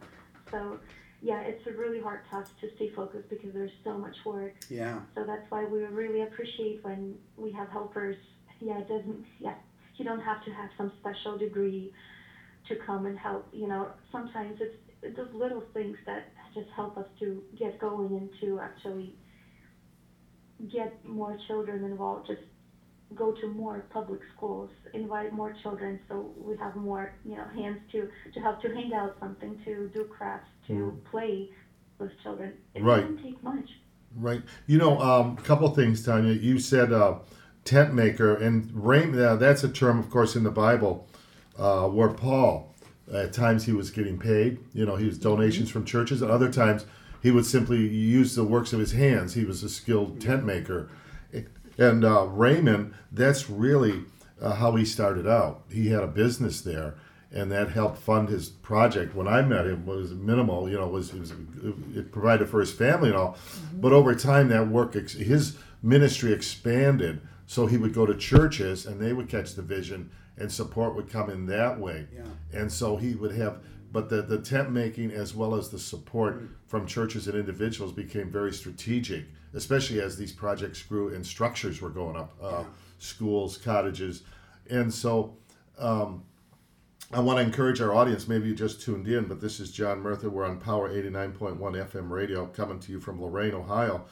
So, yeah, it's a really hard task to stay focused because there's so much work. Yeah. So that's why we really appreciate when we have helpers. Yeah, it doesn't. Yeah, you don't have to have some special degree to come and help. You know, sometimes it's, it's those little things that just help us to get going and to actually get more children involved. Just go to more public schools, invite more children, so we have more, you know, hands to to help to hang out something, to do crafts, to Mm. play with children. It Right. doesn't take much. Right. You know, a um, couple things, Tanya. You said uh, tent maker, and rain. Uh, that's a term, of course, in the Bible, uh, where Paul, at times he was getting paid. You know, he was donations from churches. At other times, he would simply use the works of his hands. He was a skilled tent maker. And uh, Raymond, that's really uh, how he started out. He had a business there, and that helped fund his project. When I met him, was minimal. You know, was it, was it provided for his family and all, but over time that work, ex- his ministry expanded. So he would go to churches, and they would catch the vision, and support would come in that way. Yeah. And so he would have, but the, the tent making as well as the support Mm. from churches and individuals became very strategic, especially as these projects grew and structures were going up, uh, schools, cottages. And so um, I want to encourage our audience, maybe you just tuned in, but this is John Murtha. We're on Power 89.1 FM radio coming to you from Lorain, Ohio,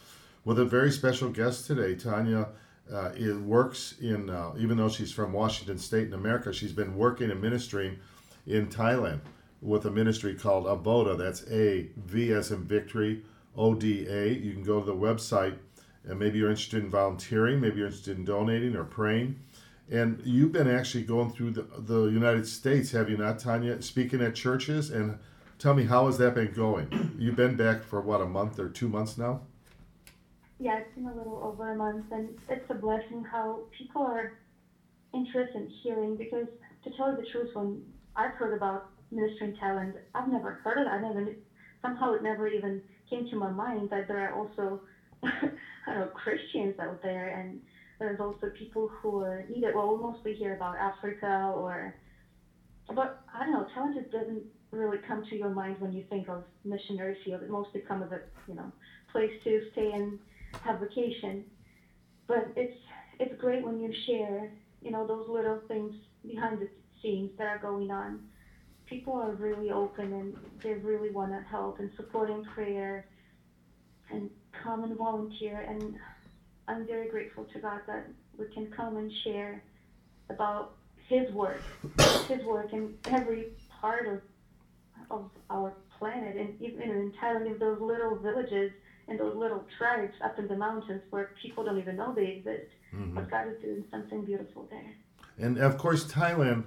with a very special guest today. Tanya uh, it works in, uh, even though she's from Washington State in America, she's been working and ministering in Thailand with a ministry called Avoda. That's A V as in victory, O D A. You can go to the website and maybe you're interested in volunteering, maybe you're interested in donating or praying. And you've been actually going through the, the United States, have you not, Tanya? Speaking at churches, and tell me how has that been going? You've been back for what a month or two months now? Yeah, it's been a little over a month, and it's a blessing how people are interested in hearing. Because to tell you the truth, when I've heard about ministering Thailand, I've never heard it. I never somehow it never even came to my mind that there are also know Christians out there, and there's also people who are needed. Well, we mostly hear about Africa or, but I don't know. Just doesn't really come to your mind when you think of missionary field. It mostly comes as a you know place to stay and have vacation. But it's it's great when you share, you know, those little things behind the scenes that are going on. People are really open and they really want to help and support in prayer and come and volunteer. And I'm very grateful to God that we can come and share about His work, His work in every part of of our planet, and even in Thailand, in those little villages and those little tribes up in the mountains where people don't even know they exist. Mm-hmm. But God is doing something beautiful there. And of course, Thailand,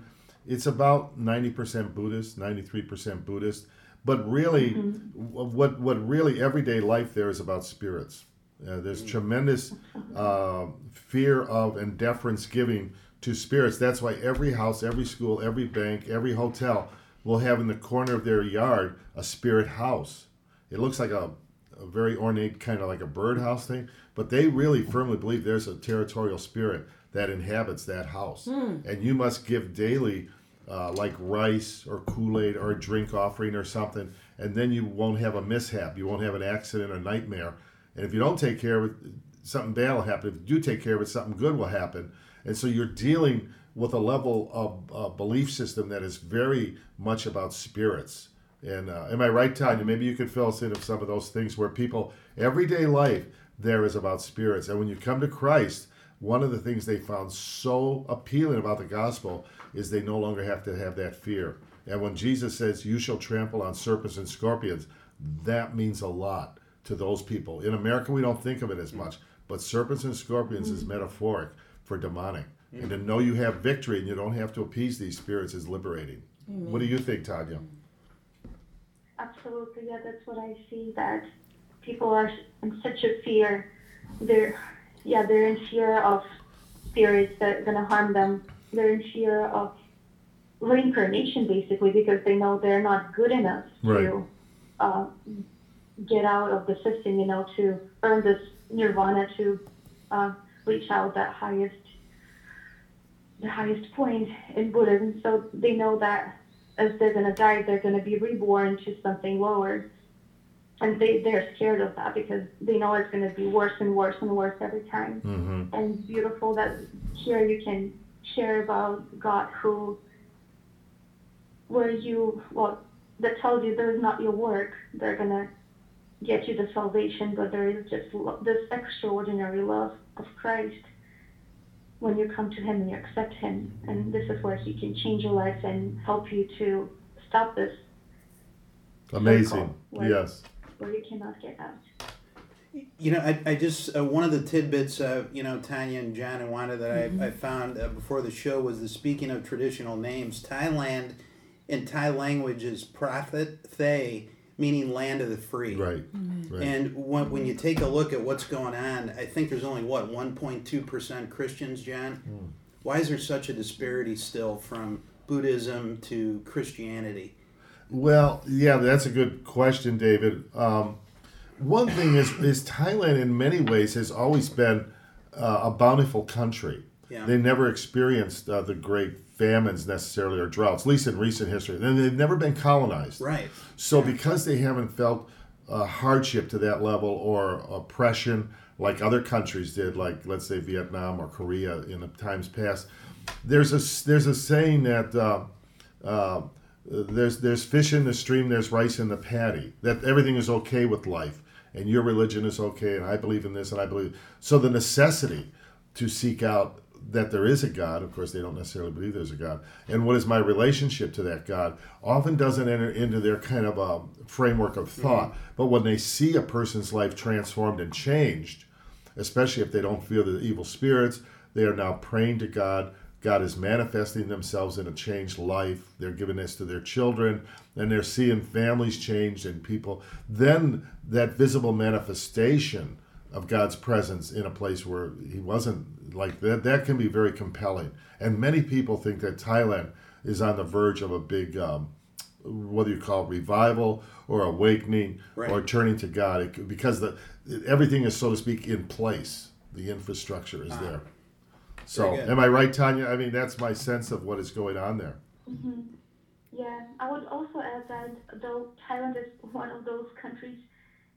it's about 90% Buddhist, 93% Buddhist. But really, w- what, what really everyday life there is about spirits. Uh, there's tremendous uh, fear of and deference giving to spirits. That's why every house, every school, every bank, every hotel will have in the corner of their yard a spirit house. It looks like a, a very ornate kind of like a birdhouse thing, but they really firmly believe there's a territorial spirit that inhabits that house, and you must give daily, uh, like rice or Kool Aid or a drink offering or something, and then you won't have a mishap, you won't have an accident or nightmare, and if you don't take care of it, something bad will happen. If you do take care of it, something good will happen, and so you're dealing with a level of uh, belief system that is very much about spirits. And uh, am I right, Tanya? Maybe you could fill us in of some of those things where people, everyday life, there is about spirits. And when you come to Christ, one of the things they found so appealing about the gospel is they no longer have to have that fear. And when Jesus says, You shall trample on serpents and scorpions, that means a lot to those people. In America, we don't think of it as mm. much, but serpents and scorpions is mm. metaphoric for demonic. Mm. And to know you have victory and you don't have to appease these spirits is liberating. What do you think, Tanya? Absolutely, yeah, that's what I see. That people are in such a fear. They're, yeah, they're in fear of spirits that are gonna harm them. They're in fear of reincarnation, basically, because they know they're not good enough Right. to uh, get out of the system. You know, to earn this nirvana, to uh, reach out that highest the highest point in Buddhism. So they know that as they're going to die, they're going to be reborn to something lower. And they, they're scared of that because they know it's going to be worse and worse and worse every time. Mm-hmm. And it's beautiful that here you can share about God who, where you, well, that tells you there is not your work. They're going to get you the salvation, but there is just this extraordinary love of Christ when you come to Him and you accept Him. And this is where He can change your life and help you to stop this Amazing. Like- Yes. where you cannot get out. You know, I, I just uh, one of the tidbits, uh, you know, Tanya and John and Wanda that I, I found uh, before the show was the speaking of traditional names. Thailand, in Thai language, is Prathet Thai, meaning land of the free. Right. Right. And when, when you take a look at what's going on, I think there's only what 1.2% Christians, John. Why is there such a disparity still from Buddhism to Christianity? Well, yeah, that's a good question, David. Um, one thing is, is Thailand in many ways has always been uh, a bountiful country. Yeah. They never experienced uh, the great famines necessarily or droughts, at least in recent history. And they've never been colonized. Right. So because they haven't felt uh, hardship to that level or oppression like other countries did, like let's say Vietnam or Korea in the times past, there's a there's a saying that uh, uh, there's there's fish in the stream, there's rice in the paddy. That everything is okay with life, and your religion is okay, and I believe in this, and I believe. So the necessity to seek out that there is a God. Of course, they don't necessarily believe there's a God. And what is my relationship to that God often doesn't enter into their kind of a framework of thought. Mm-hmm. But when they see a person's life transformed and changed, especially if they don't feel the evil spirits, they are now praying to God. God is manifesting themselves in a changed life. They're giving this to their children, and they're seeing families changed and people. Then that visible manifestation of God's presence in a place where He wasn't like that, that can be very compelling. And many people think that Thailand is on the verge of a big, um, what do you call it, revival or awakening or turning to God it, because the everything is, so to speak, in place. The infrastructure is Ah. there. So, am I right, Tanya? I mean, that's my sense of what is going on there. Yeah, I would also add that though Thailand is one of those countries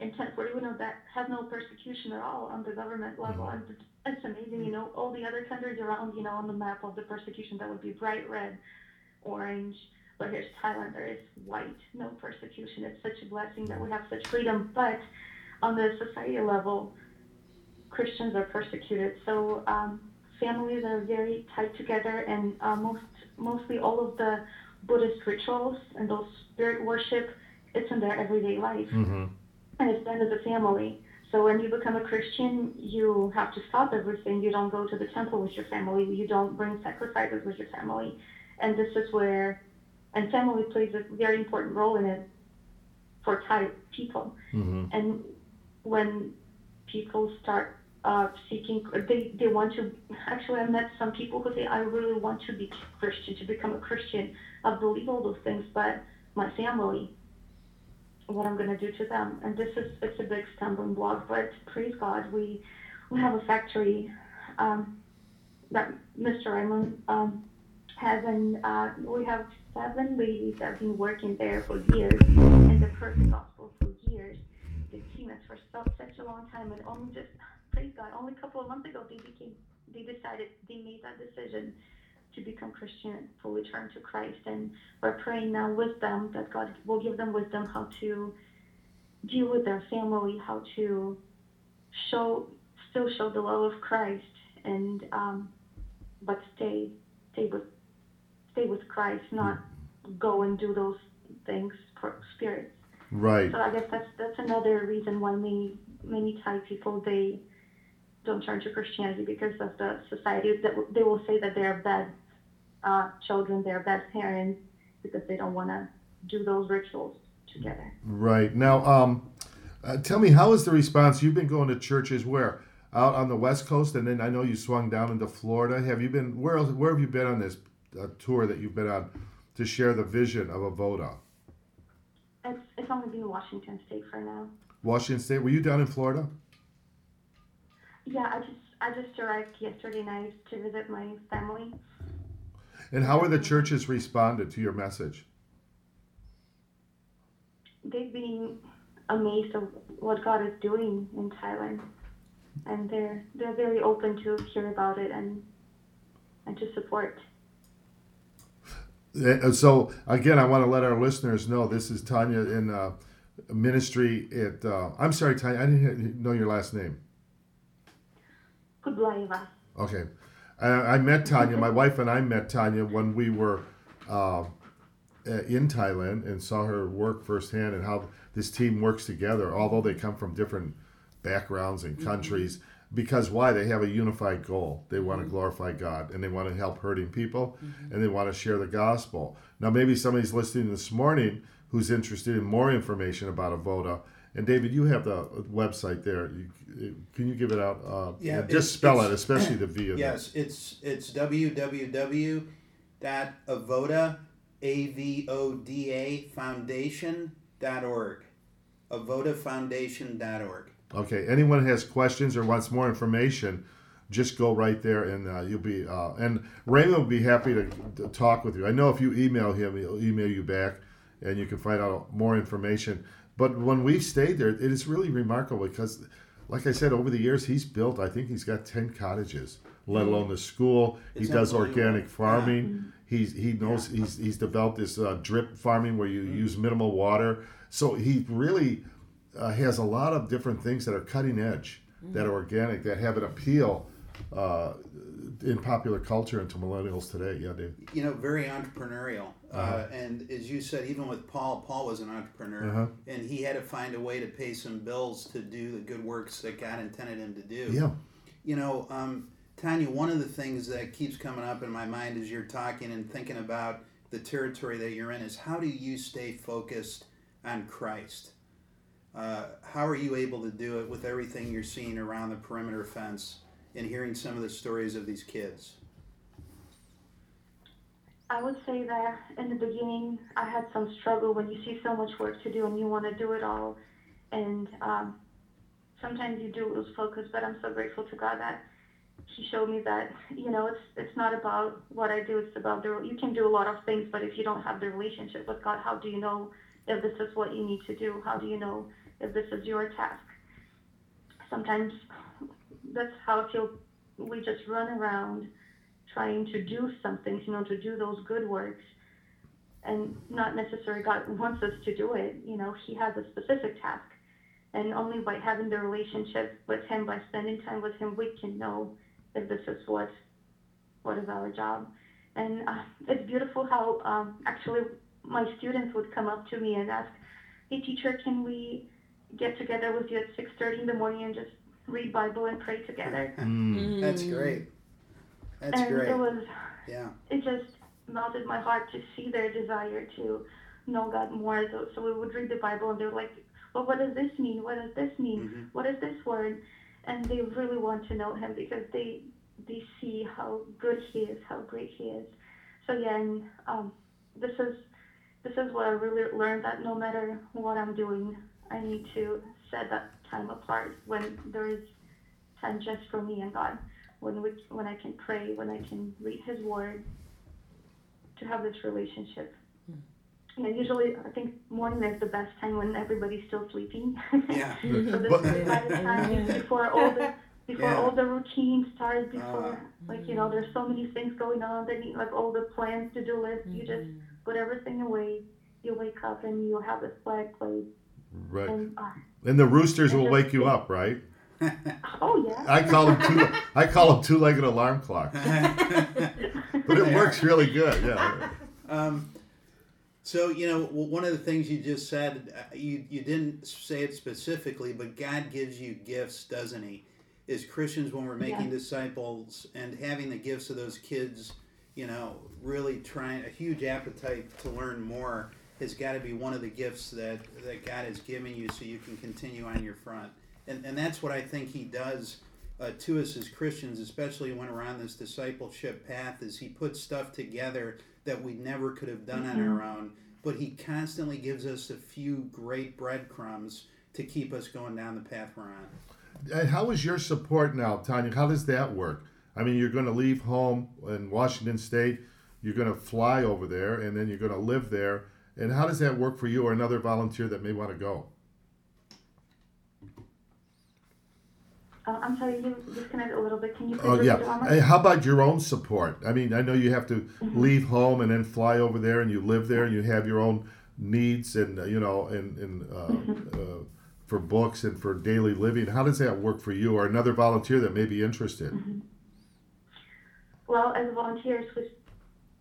in 10/40 window you know, that have no persecution at all on the government level, and it's- it's amazing. You know, all the other countries around, you know, on the map of the persecution that would be bright red, orange, but here's Thailand. There is white, no persecution. It's such a blessing that we have such freedom. But on the society level, Christians are persecuted. So um, families are very tied together, and uh, most mostly all of the Buddhist rituals and those spirit worship, it's in their everyday life, Mm-hmm. And it's done as a family. So when you become a Christian, you have to stop everything. You don't go to the temple with your family. You don't bring sacrifices with your family, and this is where, and family plays a very important role in it for Thai people. Mm-hmm. And when people start uh, seeking, they, they want to, actually, I met some people who say, I really want to be Christian, to become a Christian. I believe all those things, but my family, what I'm going to do to them. And this is, it's a big stumbling block, but praise God, we, we have a factory um, that Mr. Raymond um, has, and uh, we have seven ladies that have been working there for years, and they've the gospel for years the team has for so, such a long time and only just praise God, only a couple of months ago they became they decided they made that decision to become Christian, fully turn to Christ and we're praying now with them that God will give them wisdom how to deal with their family, how to show still show the love of Christ and um but stay stay with stay with Christ, not go and do those things for spirits. Right. So I guess that's that's another reason why many many Thai people they don't turn to Christianity because of the society that they will say that they are bad uh, children, their bad parents because they don't want to do those rituals together. Right. Now, um, uh, tell me, how is the response? You've been going to churches where? Out on the West Coast, and then I know you swung down into Florida. Have you been, where, else, where have you been on this uh, tour that you've been on to share the vision of Avoda? It's it's only been Washington State for now. Washington State, were you down in Florida? Yeah, I just I just arrived yesterday night to visit my family, And how are the churches responded to your message? They've been amazed of what God is doing in Thailand, and they're they're very open to hear about it and and to support. Uh, So again, I want to let our listeners know this is Tanya in uh, ministry at. Uh, I'm sorry, Tanya. I didn't know your last name. Kudlaiva. Okay, I, I met Tanya. My wife and I met Tanya when we were uh, uh, in Thailand and saw her work firsthand and how this team works together. Although they come from different backgrounds and countries, because why? They have a unified goal. They want to glorify God and they want to help hurting people and they want to share the gospel. Now, maybe somebody's listening this morning who's interested in more information about Avoda. And David, you have the website there. You, can you give it out? Uh, Yeah, just spell it, especially the V. Yes, it's it's www.avoda a v o d a foundation.org. avodafoundation.org. Okay. Anyone has questions or wants more information, just go right there and uh, you'll be. Uh, and Raymond will be happy to, to talk with you. I know if you email him, he'll email you back, and you can find out more information. But when we stayed there, it is really remarkable because, like I said, over the years he's built. I think he's got ten cottages, let alone the school. It's he does organic farming. He's he knows he's he's developed this uh, drip farming where you use minimal water. So he really uh, has a lot of different things that are cutting edge, that are organic, that have an appeal uh, in popular culture and to millennials today. Yeah, Dave. You know, very entrepreneurial. uh Uh-huh. and as you said, even with Paul, Paul was an entrepreneur, Uh-huh. and he had to find a way to pay some bills to do the good works that God intended him to do. Yeah. You know, um, Tanya, one of the things that keeps coming up in my mind as you're talking and thinking about the territory that you're in is how do you stay focused on Christ? Uh, how are you able to do it with everything you're seeing around the perimeter fence and hearing some of the stories of these kids? I would say that in the beginning, I had some struggle when you see so much work to do and you want to do it all. And um, sometimes you do lose focus, but I'm so grateful to God that He showed me that, you know, it's it's not about what I do, it's about the, you can do a lot of things, but if you don't have the relationship with God, how do you know if this is what you need to do? How do you know if this is your task? Sometimes that's how we just run around trying to do something, you know, to do those good works. And not necessarily God wants us to do it. You know, He has a specific task. And only by having the relationship with Him, by spending time with Him, we can know if this is what what is our job. And uh, it's beautiful how um, actually my students would come up to me and ask, "Hey, teacher, can we get together with you at 6:30 in the morning and just read Bible and pray together?" Mm. That's great. That's and great. it was Yeah. it just melted my heart to see their desire to know God more. So, so we would read the Bible and they were like, well, what does this mean? What does this mean? Mhm. What is this word? And they really want to know Him because they they see how good He is, how great He is. So yeah, and um, this is this is what I really learned that no matter what I'm doing, I need to set that time apart when there is time just for me and God when we, when I can pray, when I can read His Word, to have this relationship. Hmm. You know, usually I think morning is the best time when everybody's still sleeping. Yeah. Hmm. so this But- is by the time before all the before Yeah. all the routine starts, before Ah. like you know, there's so many things going on. Then you, like all the plans to do list, you just hmm. put everything away. You wake up and you have this flag plate, Right. and uh, And the roosters will wake you up, right? oh yeah. I call them two. I call them two-legged alarm clocks, but it works really good. Yeah. Um, so you know, one of the things you just said, uh, you you didn't say it specifically, but God gives you gifts, doesn't He? As Christians, when we're making Yeah. disciples and having the gifts of those kids, you know, really trying a huge appetite to learn more has got to be one of the gifts that that God has given you, so you can continue on your front. And and that's what I think He does. Uh, to us as Christians, especially when we're on this discipleship path, is He puts stuff together that we never could have done on our own. But He constantly gives us a few great breadcrumbs to keep us going down the path we're on. And how is your support now, Tanya? How does that work? I mean, you're going to leave home in Washington State. you're going to fly over there, and then you're going to live there. And how does that work for you or another volunteer that may want to go? Uh, I'm sorry, you disconnected a little bit. Can you Oh yeah. it one more? Hey, how about your own support? I mean, I know you have to Mm-hmm. leave home and then fly over there, and you live there, and you have your own needs, and uh, you know, and and uh, Mm-hmm. uh, for books and for daily living. How does that work for you or another volunteer that may be interested? Mm-hmm. Well, as volunteers, we,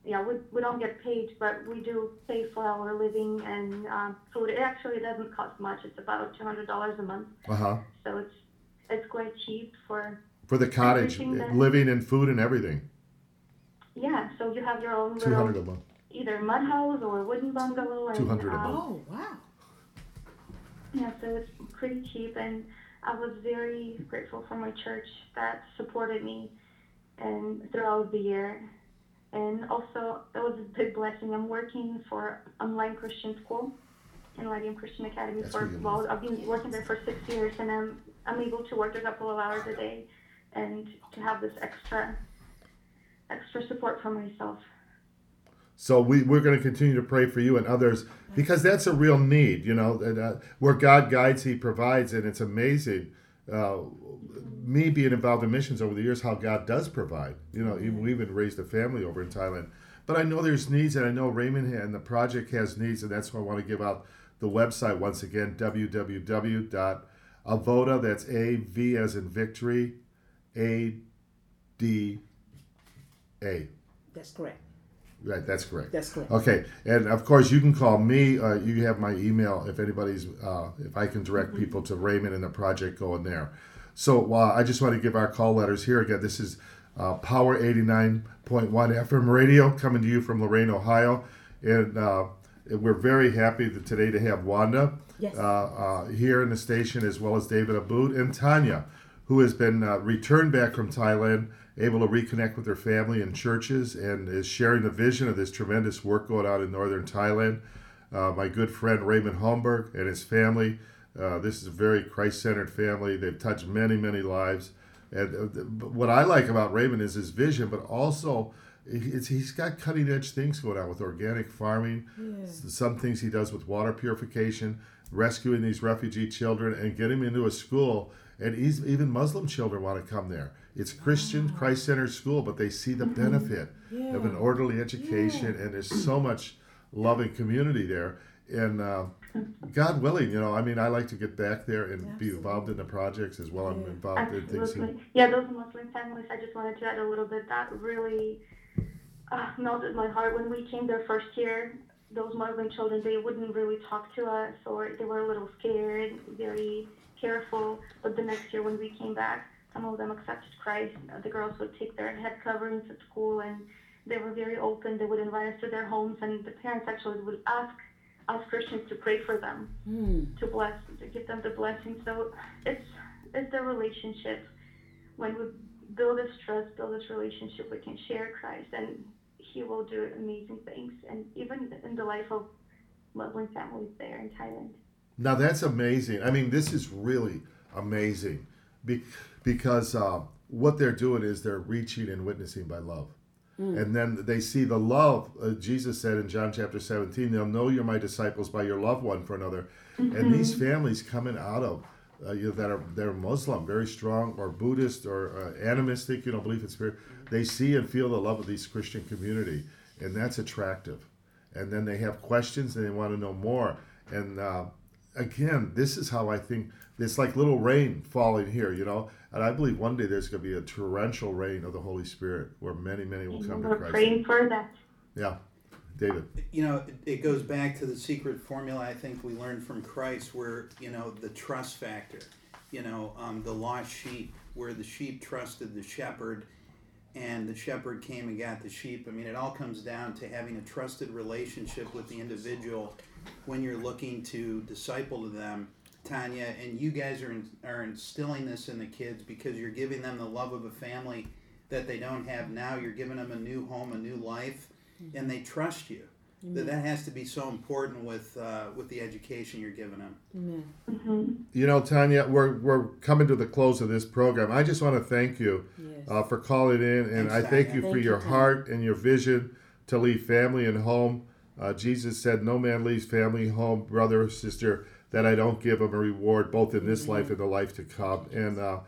yeah, we, we don't get paid, but we do pay for our living and um, food. It actually doesn't cost much. It's about two hundred dollars a month, Uh huh. so it's it's quite cheap for For the cottage, that- living and food and everything. yeah. So you have your own Two hundred a little month. either mud house or wooden bungalow. And, 200 a um, month. Oh, wow. Yeah, so it's pretty cheap, and I was very grateful for my church that supported me and throughout the year. And also, it was a big blessing. I'm working for online Christian school, Enlightium Christian Academy. That's for well. I've been working there for six years, and I'm I'm able to work a couple of hours a day, and to have this extra extra support for myself. So we, we're going to continue to pray for you and others because that's a real need, you know, that, uh, where God guides, He provides, and it's amazing. Uh, me being involved in missions over the years, how God does provide. You know, even, we even raised a family over in Thailand. But I know there's needs, and I know Raymond and the project has needs, and that's why I want to give out the website once again www.avoda, that's A V as in victory, A D A. That's correct. Right, that's correct. That's correct. Okay, and of course you can call me. Uh, you have my email if anybody's uh, if I can direct people to Raymond and the project going there. So uh, I just want to give our call letters here again. This is uh, Power eighty nine point one FM radio coming to you from Lorain, Ohio, and uh, we're very happy that today to have Wanda Yes. uh, uh, here in the station as well as David Aboud and Tanya, who has been uh, returned back from Thailand, able to reconnect with her family and churches, and is sharing the vision of this tremendous work going on in northern Thailand. Uh, my good friend Raymond Holmberg and his family. Uh, this is a very Christ centered family. They've touched many, many lives. And uh, what I like about Raymond is his vision, but also it's, he's got cutting edge things going on with organic farming, s- some things he does with water purification, rescuing these refugee children, and getting them into a school. And he's, even Muslim children want to come there. It's Christian, Christ centered school, but they see the benefit of an orderly education, and there's so much love and community there. And uh, God willing, you know, I mean, I like to get back there and be involved in the projects as well. I'm Yeah. involved in things. Absolutely. Yeah, those Muslim families, I just wanted to add a little bit that really uh, melted my heart. When we came there first year, those Muslim children, they wouldn't really talk to us or they were a little scared, very careful. But the next year when we came back, some of them accepted Christ. The girls would take their head coverings at school and they were very open. They would invite us to their homes and the parents actually would ask us Christians to pray for them Hmm. to bless to give them the blessing. So it's it's the relationship. When we build this trust, build this relationship, we can share Christ and he will do amazing things. And even in the life of Muslim families there in Thailand. Now that's amazing. I mean, this is really amazing, Be- because uh, what they're doing is they're reaching and witnessing by love, and then they see the love. Uh, Jesus said in John chapter seventeen, "They'll know you're my disciples by your love one for another." And these families coming out of uh, you know, that are they're Muslim, very strong, or Buddhist, or uh, animistic, you know, belief in spirit. They see and feel the love of these Christian community, and that's attractive. And then they have questions and they want to know more. And uh, again, this is how I think it's like little rain falling here, you know. And I believe one day there's going to be a torrential rain of the Holy Spirit where many, many will come And to we're Christ. praying for that. Yeah, David. you know it- it goes back to the secret formula i think we learned from christ where you know the trust factor you know um, the lost sheep where the sheep trusted the shepherd and the shepherd came and got the sheep i mean it all comes down to having a trusted relationship with the individual when you're looking to disciple to them tanya and you guys are, in, are instilling this in the kids because you're giving them the love of a family that they don't have now you're giving them a new home a new life and they trust you that that has to be so important with uh, with the education you're giving them Amen. hmm You know, Tanya, we're, we're coming to the close of this program. I just want to thank you Yes. uh, for calling in, and Thanks, I thank Tanya. you for you, your Tanya. heart and your vision to leave family and home. Uh, Jesus said, No man leaves family, home, brother, or sister, that I don't give him a reward, both in this life and the life to come. And uh,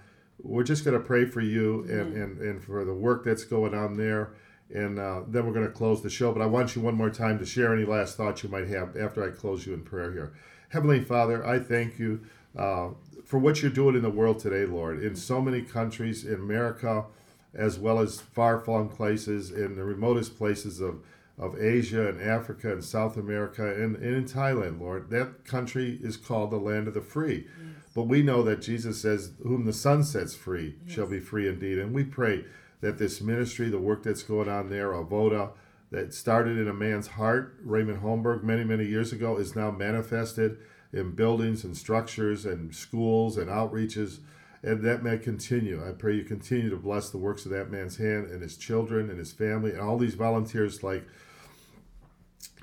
we're just going to pray for you and, and, and for the work that's going on there. And uh, then we're going to close the show. But I want you one more time to share any last thoughts you might have after I close you in prayer here. Heavenly Father, I thank you uh, for what you're doing in the world today, Lord, in so many countries, in America, as well as far flung places, in the remotest places of, of Asia and Africa and South America and, and in Thailand, Lord. That country is called the land of the free. But we know that Jesus says, Whom the Son sets free shall be free indeed. And we pray that this ministry, the work that's going on there, Avoda, that started in a man's heart, Raymond Holmberg, many, many years ago, is now manifested in buildings and structures and schools and outreaches. And that may continue. I pray you continue to bless the works of that man's hand and his children and his family and all these volunteers like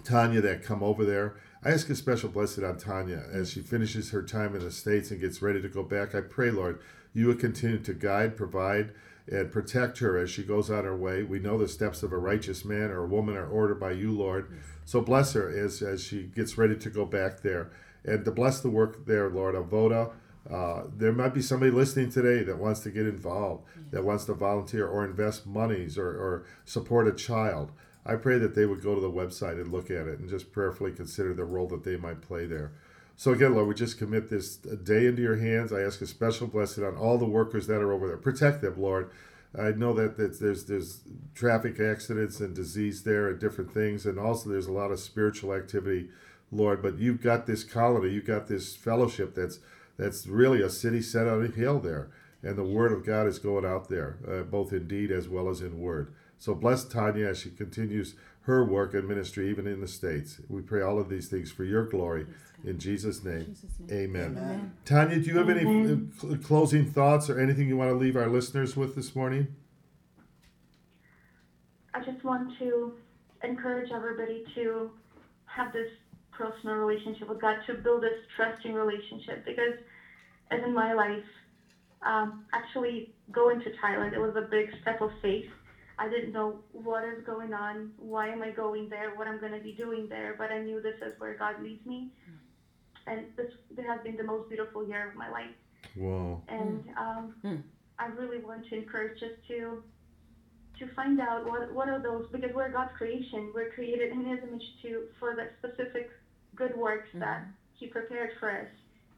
Tanya that come over there. I ask a special blessing on Tanya as she finishes her time in the States and gets ready to go back. I pray, Lord, you would continue to guide, provide, and protect her as she goes on her way. We know the steps of a righteous man or a woman are ordered by you, Lord. So bless her as, as she gets ready to go back there. And to bless the work there, Lord, Avoda. Uh, there might be somebody listening today that wants to get involved, that wants to volunteer or invest monies or, or support a child. I pray that they would go to the website and look at it and just prayerfully consider the role that they might play there. So again, Lord, we just commit this day into your hands. I ask a special blessing on all the workers that are over there. Protect them, Lord. I know that, there's there's traffic accidents and disease there and different things, and also there's a lot of spiritual activity, Lord. But you've got this colony, you've got this fellowship that's that's really a city set on a hill there, and the word of God is going out there, uh, both in deed as well as in word. So bless Tanya as she continues her work and ministry, even in the States. We pray all of these things for your glory. In Jesus' name, Jesus' amen. Amen. Tanya, do you have any Amen. cl- closing thoughts or anything you want to leave our listeners with this morning? I just want to encourage everybody to have this personal relationship with God, to build this trusting relationship. Because, as in my life, um, actually going to Thailand, it was a big step of faith. I didn't know what is going on, why am I going there, what I'm going to be doing there, but I knew this is where God leads me. And this, this has been the most beautiful year of my life Whoa. and um, Mm. I really want to encourage us to to find out what what are those because we're God's creation. We're created in His image to for the specific good works that He prepared for us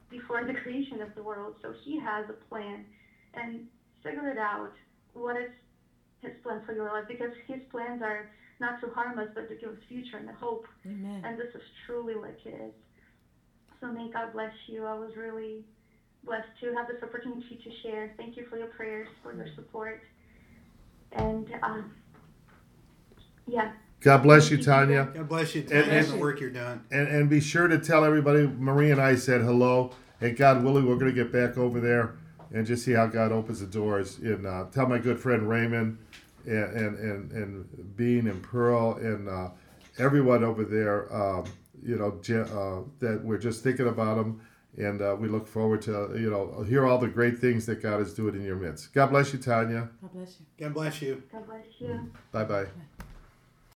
before the creation of the world. So He has a plan, and figure it out. What is His plan for your life? Because His plans are not to harm us, but to give us future and hope. Amen. And this is truly like it is. So may God bless you. I was really blessed to have this opportunity to share. Thank you for your prayers, for your support. And um, yeah, God bless you, Tanya. God bless you, Tanya, And- and, and- the work you're doing. And, and be sure to tell everybody Marie and I said hello. And God willing, we're going to get back over there and just see how God opens the doors. And uh, tell my good friend Raymond and, and, and, and Bean and Pearl and uh, everyone over there, um, you know, uh, that we're just thinking about them. And uh, we look forward to, you know, hear all the great things that God is doing in your midst. God bless you, Tanya. God bless you. God bless you. God bless you. Bye bye.